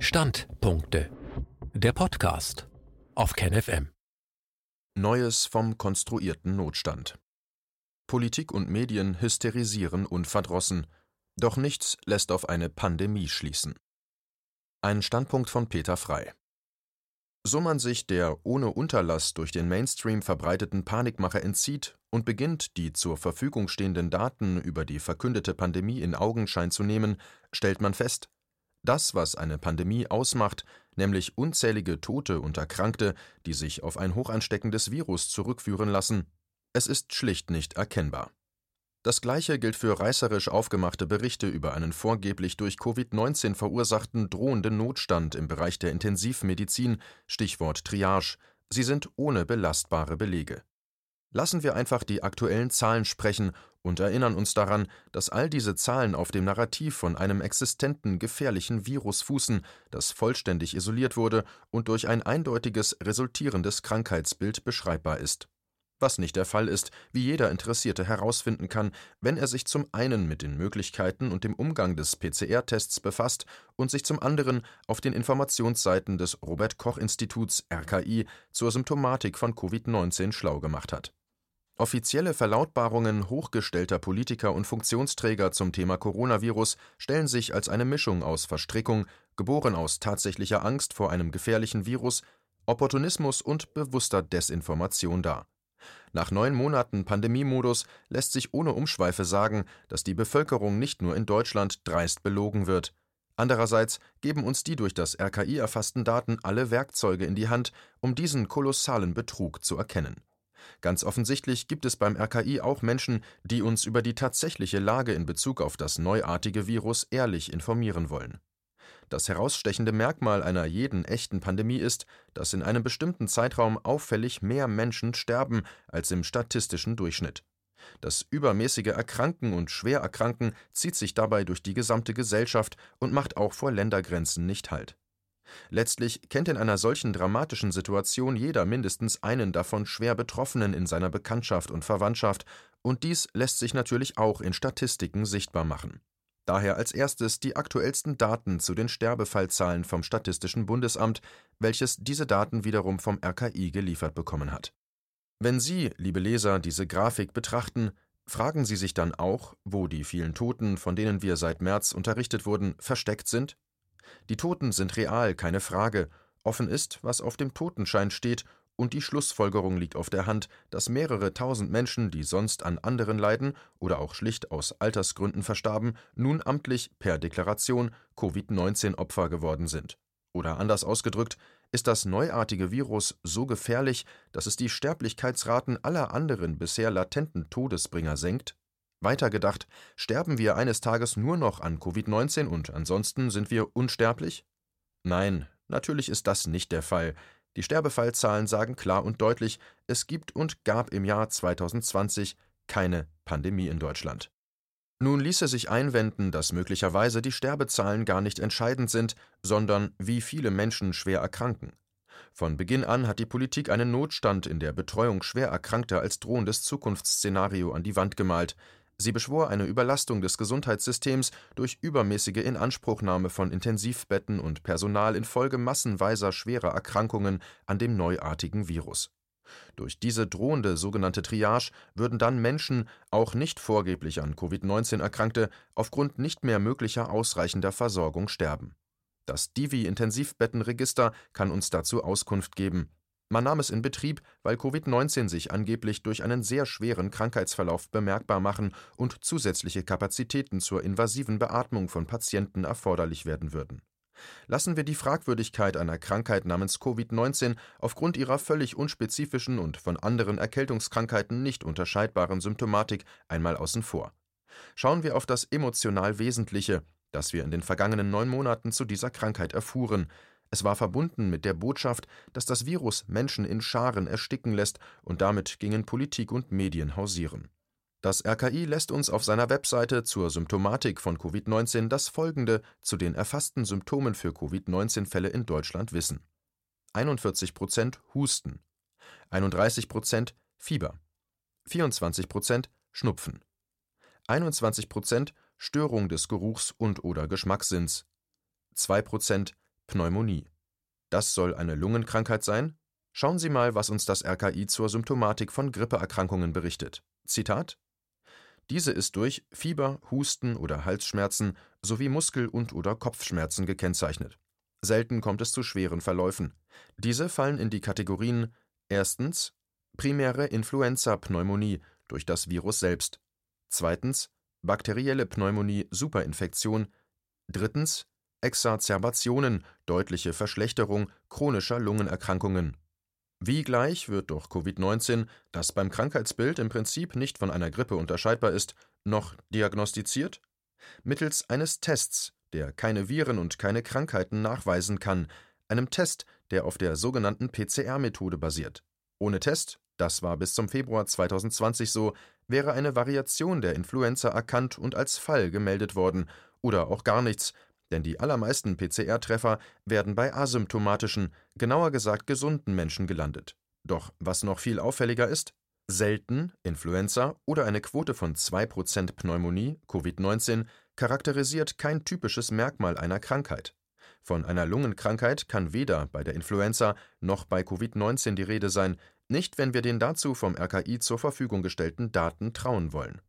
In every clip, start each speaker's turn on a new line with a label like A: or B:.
A: Standpunkte. Der Podcast auf KenFM.
B: Neues vom konstruierten Notstand. Politik und Medien hysterisieren unverdrossen, doch nichts lässt auf eine Pandemie schließen. Ein Standpunkt von Peter Frei. So man sich der ohne Unterlass durch den Mainstream verbreiteten Panikmache entzieht und beginnt, die zur Verfügung stehenden Daten über die verkündete Pandemie in Augenschein zu nehmen, stellt man fest, das, was eine Pandemie ausmacht, nämlich unzählige Tote und Erkrankte, die sich auf ein hochansteckendes Virus zurückführen lassen, es ist schlicht nicht erkennbar. Das Gleiche gilt für reißerisch aufgemachte Berichte über einen vorgeblich durch Covid-19 verursachten drohenden Notstand im Bereich der Intensivmedizin, Stichwort Triage. Sie sind ohne belastbare Belege. Lassen wir einfach die aktuellen Zahlen sprechen und erinnern uns daran, dass all diese Zahlen auf dem Narrativ von einem existenten, gefährlichen Virus fußen, das vollständig isoliert wurde und durch ein eindeutiges resultierendes Krankheitsbild beschreibbar ist. Was nicht der Fall ist, wie jeder Interessierte herausfinden kann, wenn er sich zum einen mit den Möglichkeiten und dem Umgang des PCR-Tests befasst und sich zum anderen auf den Informationsseiten des Robert Koch Instituts RKI zur Symptomatik von Covid-19 schlau gemacht hat. Offizielle Verlautbarungen hochgestellter Politiker und Funktionsträger zum Thema Coronavirus stellen sich als eine Mischung aus Verstrickung, geboren aus tatsächlicher Angst vor einem gefährlichen Virus, Opportunismus und bewusster Desinformation dar. Nach neun Monaten Pandemiemodus lässt sich ohne Umschweife sagen, dass die Bevölkerung nicht nur in Deutschland dreist belogen wird. Andererseits geben uns die durch das RKI erfassten Daten alle Werkzeuge in die Hand, um diesen kolossalen Betrug zu erkennen. Ganz offensichtlich gibt es beim RKI auch Menschen, die uns über die tatsächliche Lage in Bezug auf das neuartige Virus ehrlich informieren wollen. Das herausstechende Merkmal einer jeden echten Pandemie ist, dass in einem bestimmten Zeitraum auffällig mehr Menschen sterben als im statistischen Durchschnitt. Das übermäßige Erkranken und Schwererkranken zieht sich dabei durch die gesamte Gesellschaft und macht auch vor Ländergrenzen nicht Halt. Letztlich kennt in einer solchen dramatischen Situation jeder mindestens einen davon schwer Betroffenen in seiner Bekanntschaft und Verwandtschaft, und dies lässt sich natürlich auch in Statistiken sichtbar machen. Daher als erstes die aktuellsten Daten zu den Sterbefallzahlen vom Statistischen Bundesamt, welches diese Daten wiederum vom RKI geliefert bekommen hat. Wenn Sie, liebe Leser, diese Grafik betrachten, fragen Sie sich dann auch, wo die vielen Toten, von denen wir seit März unterrichtet wurden, versteckt sind? Die Toten sind real, keine Frage. Offen ist, was auf dem Totenschein steht, und die Schlussfolgerung liegt auf der Hand, dass mehrere tausend Menschen, die sonst an anderen leiden oder auch schlicht aus Altersgründen verstarben, nun amtlich per Deklaration Covid-19-Opfer geworden sind. Oder anders ausgedrückt, ist das neuartige Virus so gefährlich, dass es die Sterblichkeitsraten aller anderen bisher latenten Todesbringer senkt? Weitergedacht, sterben wir eines Tages nur noch an Covid-19 und ansonsten sind wir unsterblich? Nein, natürlich ist das nicht der Fall. Die Sterbefallzahlen sagen klar und deutlich, es gibt und gab im Jahr 2020 keine Pandemie in Deutschland. Nun ließe sich einwenden, dass möglicherweise die Sterbezahlen gar nicht entscheidend sind, sondern wie viele Menschen schwer erkranken. Von Beginn an hat die Politik einen Notstand in der Betreuung schwer Erkrankter als drohendes Zukunftsszenario an die Wand gemalt. Sie beschwor eine Überlastung des Gesundheitssystems durch übermäßige Inanspruchnahme von Intensivbetten und Personal infolge massenweiser schwerer Erkrankungen an dem neuartigen Virus. Durch diese drohende sogenannte Triage würden dann Menschen, auch nicht vorgeblich an Covid-19 Erkrankte, aufgrund nicht mehr möglicher ausreichender Versorgung sterben. Das Divi-Intensivbettenregister kann uns dazu Auskunft geben. Man nahm es in Betrieb, weil Covid-19 sich angeblich durch einen sehr schweren Krankheitsverlauf bemerkbar machen und zusätzliche Kapazitäten zur invasiven Beatmung von Patienten erforderlich werden würden. Lassen wir die Fragwürdigkeit einer Krankheit namens Covid-19 aufgrund ihrer völlig unspezifischen und von anderen Erkältungskrankheiten nicht unterscheidbaren Symptomatik einmal außen vor. Schauen wir auf das emotional Wesentliche, das wir in den vergangenen neun Monaten zu dieser Krankheit erfuhren, es war verbunden mit der Botschaft, dass das Virus Menschen in Scharen ersticken lässt, und damit gingen Politik und Medien hausieren. Das RKI lässt uns auf seiner Webseite zur Symptomatik von Covid-19 das folgende zu den erfassten Symptomen für Covid-19-Fälle in Deutschland wissen: 41 Prozent Husten, 31 Prozent Fieber, 24 Prozent Schnupfen, 21 Prozent Störung des Geruchs und/oder Geschmackssinns, 2 Prozent Pneumonie. Das soll eine Lungenkrankheit sein? Schauen Sie mal, was uns das RKI zur Symptomatik von Grippeerkrankungen berichtet. Zitat diese ist durch Fieber, Husten oder Halsschmerzen sowie Muskel- und/oder Kopfschmerzen gekennzeichnet. Selten kommt es zu schweren Verläufen. Diese fallen in die Kategorien erstens primäre Influenza-Pneumonie durch das Virus selbst, zweitens bakterielle Pneumonie-Superinfektion, drittens Exacerbationen, deutliche Verschlechterung chronischer Lungenerkrankungen wie gleich wird durch Covid-19, das beim Krankheitsbild im Prinzip nicht von einer Grippe unterscheidbar ist, noch diagnostiziert? Mittels eines Tests, der keine Viren und keine Krankheiten nachweisen kann, einem Test, der auf der sogenannten PCR-Methode basiert. Ohne Test, das war bis zum Februar 2020 so, wäre eine Variation der Influenza erkannt und als Fall gemeldet worden oder auch gar nichts, denn die allermeisten PCR-Treffer werden bei asymptomatischen, genauer gesagt gesunden Menschen gelandet. Doch was noch viel auffälliger ist, selten Influenza oder eine Quote von 2% Pneumonie, Covid-19, charakterisiert kein typisches Merkmal einer Krankheit. Von einer Lungenkrankheit kann weder bei der Influenza noch bei Covid-19 die Rede sein, nicht wenn wir den dazu vom RKI zur Verfügung gestellten Daten trauen wollen.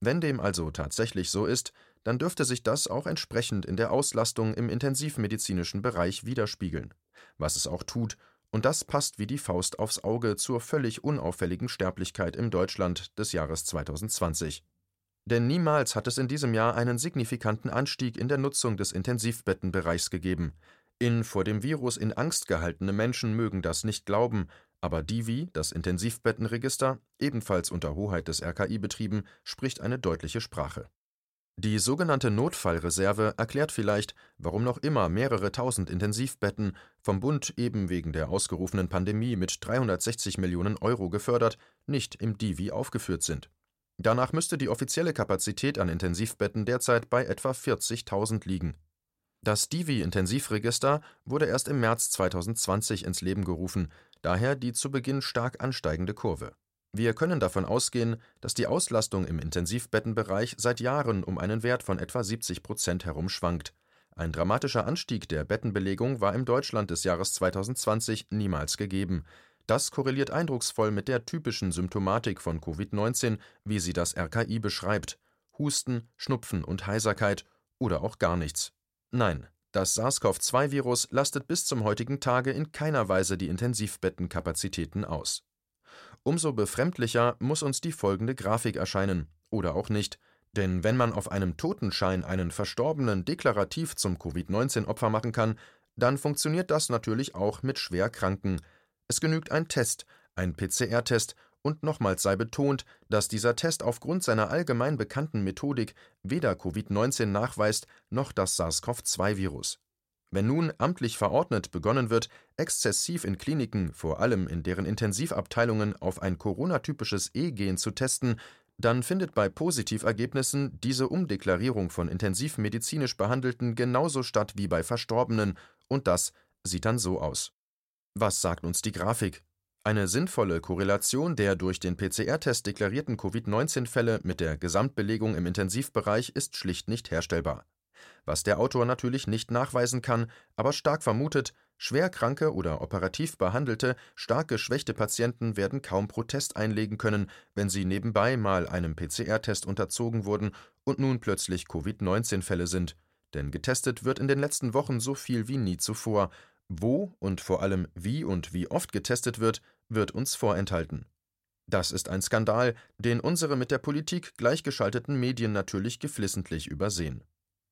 B: Wenn dem also tatsächlich so ist, dann dürfte sich das auch entsprechend in der Auslastung im intensivmedizinischen Bereich widerspiegeln, was es auch tut, und das passt wie die Faust aufs Auge zur völlig unauffälligen Sterblichkeit im Deutschland des Jahres 2020. Denn niemals hat es in diesem Jahr einen signifikanten Anstieg in der Nutzung des Intensivbettenbereichs gegeben. In vor dem Virus in Angst gehaltene Menschen mögen das nicht glauben, aber Divi, das Intensivbettenregister, ebenfalls unter Hoheit des RKI betrieben, spricht eine deutliche Sprache. Die sogenannte Notfallreserve erklärt vielleicht, warum noch immer mehrere tausend Intensivbetten, vom Bund eben wegen der ausgerufenen Pandemie mit 360 Millionen Euro gefördert, nicht im Divi aufgeführt sind. Danach müsste die offizielle Kapazität an Intensivbetten derzeit bei etwa 40.000 liegen. Das Divi-Intensivregister wurde erst im März 2020 ins Leben gerufen, daher die zu Beginn stark ansteigende Kurve. Wir können davon ausgehen, dass die Auslastung im Intensivbettenbereich seit Jahren um einen Wert von etwa 70 Prozent herum schwankt. Ein dramatischer Anstieg der Bettenbelegung war im Deutschland des Jahres 2020 niemals gegeben. Das korreliert eindrucksvoll mit der typischen Symptomatik von Covid-19, wie sie das RKI beschreibt: Husten, Schnupfen und Heiserkeit oder auch gar nichts. Nein, das SARS-CoV-2-Virus lastet bis zum heutigen Tage in keiner Weise die Intensivbettenkapazitäten aus. Umso befremdlicher muss uns die folgende Grafik erscheinen, oder auch nicht, denn wenn man auf einem Totenschein einen Verstorbenen deklarativ zum Covid-19-Opfer machen kann, dann funktioniert das natürlich auch mit Schwerkranken. Es genügt ein Test, ein PCR-Test, und nochmals sei betont, dass dieser Test aufgrund seiner allgemein bekannten Methodik weder Covid-19 nachweist noch das SARS-CoV-2-Virus. Wenn nun amtlich verordnet begonnen wird, exzessiv in Kliniken, vor allem in deren Intensivabteilungen, auf ein Corona-typisches E-Gen zu testen, dann findet bei Positivergebnissen diese Umdeklarierung von intensivmedizinisch Behandelten genauso statt wie bei Verstorbenen, und das sieht dann so aus. Was sagt uns die Grafik? Eine sinnvolle Korrelation der durch den PCR-Test deklarierten Covid-19-Fälle mit der Gesamtbelegung im Intensivbereich ist schlicht nicht herstellbar was der Autor natürlich nicht nachweisen kann, aber stark vermutet, schwerkranke oder operativ behandelte, stark geschwächte Patienten werden kaum Protest einlegen können, wenn sie nebenbei mal einem PCR-Test unterzogen wurden und nun plötzlich Covid-19-Fälle sind. Denn getestet wird in den letzten Wochen so viel wie nie zuvor. Wo und vor allem wie und wie oft getestet wird, wird uns vorenthalten. Das ist ein Skandal, den unsere mit der Politik gleichgeschalteten Medien natürlich geflissentlich übersehen.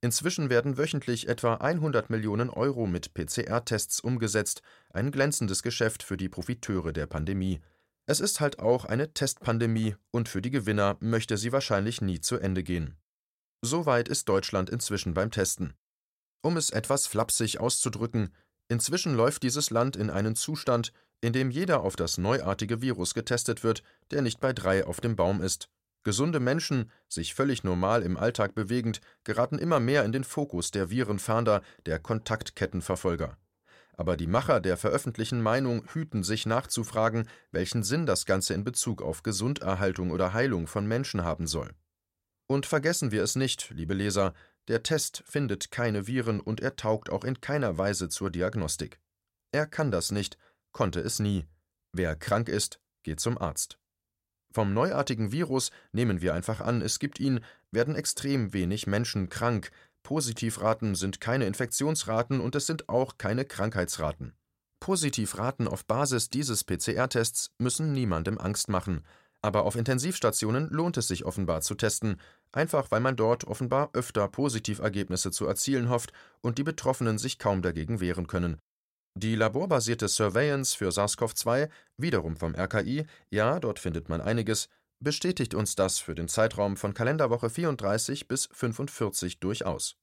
B: Inzwischen werden wöchentlich etwa 100 Millionen Euro mit PCR-Tests umgesetzt, ein glänzendes Geschäft für die Profiteure der Pandemie. Es ist halt auch eine Testpandemie und für die Gewinner möchte sie wahrscheinlich nie zu Ende gehen. So weit ist Deutschland inzwischen beim Testen. Um es etwas flapsig auszudrücken, inzwischen läuft dieses Land in einen Zustand, in dem jeder auf das neuartige Virus getestet wird, der nicht bei drei auf dem Baum ist. Gesunde Menschen, sich völlig normal im Alltag bewegend, geraten immer mehr in den Fokus der Virenfahnder, der Kontaktkettenverfolger. Aber die Macher der veröffentlichten Meinung hüten sich nachzufragen, welchen Sinn das Ganze in Bezug auf Gesunderhaltung oder Heilung von Menschen haben soll. Und vergessen wir es nicht, liebe Leser, der Test findet keine Viren und er taugt auch in keiner Weise zur Diagnostik. Er kann das nicht, konnte es nie. Wer krank ist, geht zum Arzt. Vom neuartigen Virus nehmen wir einfach an, es gibt ihn, werden extrem wenig Menschen krank, Positivraten sind keine Infektionsraten und es sind auch keine Krankheitsraten. Positivraten auf Basis dieses PCR-Tests müssen niemandem Angst machen, aber auf Intensivstationen lohnt es sich offenbar zu testen, einfach weil man dort offenbar öfter Positivergebnisse zu erzielen hofft und die Betroffenen sich kaum dagegen wehren können. Die laborbasierte Surveillance für SARS-CoV-2, wiederum vom RKI, ja, dort findet man einiges, bestätigt uns das für den Zeitraum von Kalenderwoche 34 bis 45 durchaus.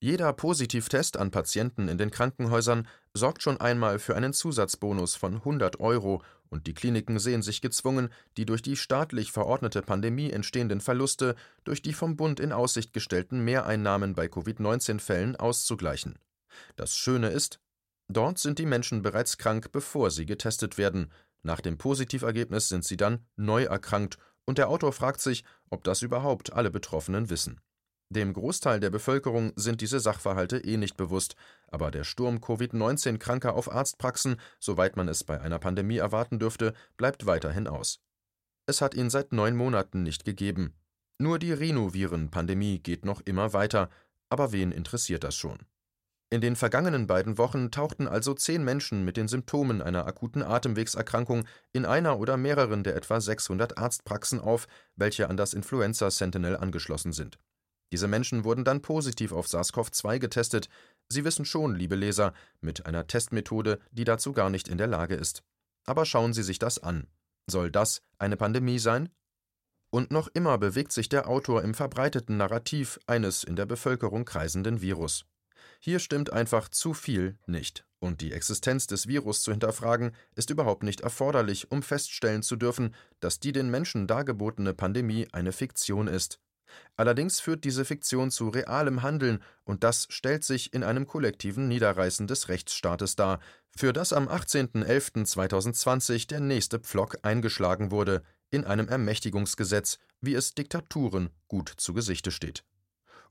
B: Jeder Positivtest an Patienten in den Krankenhäusern sorgt schon einmal für einen Zusatzbonus von 100 Euro und die Kliniken sehen sich gezwungen, die durch die staatlich verordnete Pandemie entstehenden Verluste durch die vom Bund in Aussicht gestellten Mehreinnahmen bei Covid-19-Fällen auszugleichen. Das Schöne ist, Dort sind die Menschen bereits krank, bevor sie getestet werden. Nach dem Positivergebnis sind sie dann neu erkrankt und der Autor fragt sich, ob das überhaupt alle Betroffenen wissen. Dem Großteil der Bevölkerung sind diese Sachverhalte eh nicht bewusst, aber der Sturm Covid-19-Kranker auf Arztpraxen, soweit man es bei einer Pandemie erwarten dürfte, bleibt weiterhin aus. Es hat ihn seit neun Monaten nicht gegeben. Nur die Rhinoviren-Pandemie geht noch immer weiter, aber wen interessiert das schon? In den vergangenen beiden Wochen tauchten also zehn Menschen mit den Symptomen einer akuten Atemwegserkrankung in einer oder mehreren der etwa 600 Arztpraxen auf, welche an das Influenza Sentinel angeschlossen sind. Diese Menschen wurden dann positiv auf SARS-CoV-2 getestet. Sie wissen schon, liebe Leser, mit einer Testmethode, die dazu gar nicht in der Lage ist. Aber schauen Sie sich das an. Soll das eine Pandemie sein? Und noch immer bewegt sich der Autor im verbreiteten Narrativ eines in der Bevölkerung kreisenden Virus. Hier stimmt einfach zu viel nicht. Und die Existenz des Virus zu hinterfragen, ist überhaupt nicht erforderlich, um feststellen zu dürfen, dass die den Menschen dargebotene Pandemie eine Fiktion ist. Allerdings führt diese Fiktion zu realem Handeln, und das stellt sich in einem kollektiven Niederreißen des Rechtsstaates dar, für das am 18.11.2020 der nächste Pflock eingeschlagen wurde, in einem Ermächtigungsgesetz, wie es Diktaturen gut zu Gesichte steht.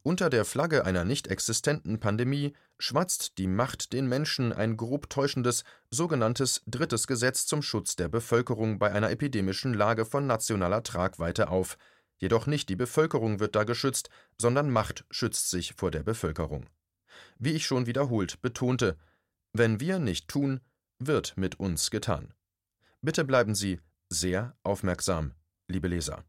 B: Unter der Flagge einer nicht existenten Pandemie schwatzt die Macht den Menschen ein grob täuschendes, sogenanntes drittes Gesetz zum Schutz der Bevölkerung bei einer epidemischen Lage von nationaler Tragweite auf. Jedoch nicht die Bevölkerung wird da geschützt, sondern Macht schützt sich vor der Bevölkerung. Wie ich schon wiederholt betonte, wenn wir nicht tun, wird mit uns getan. Bitte bleiben Sie sehr aufmerksam, liebe Leser.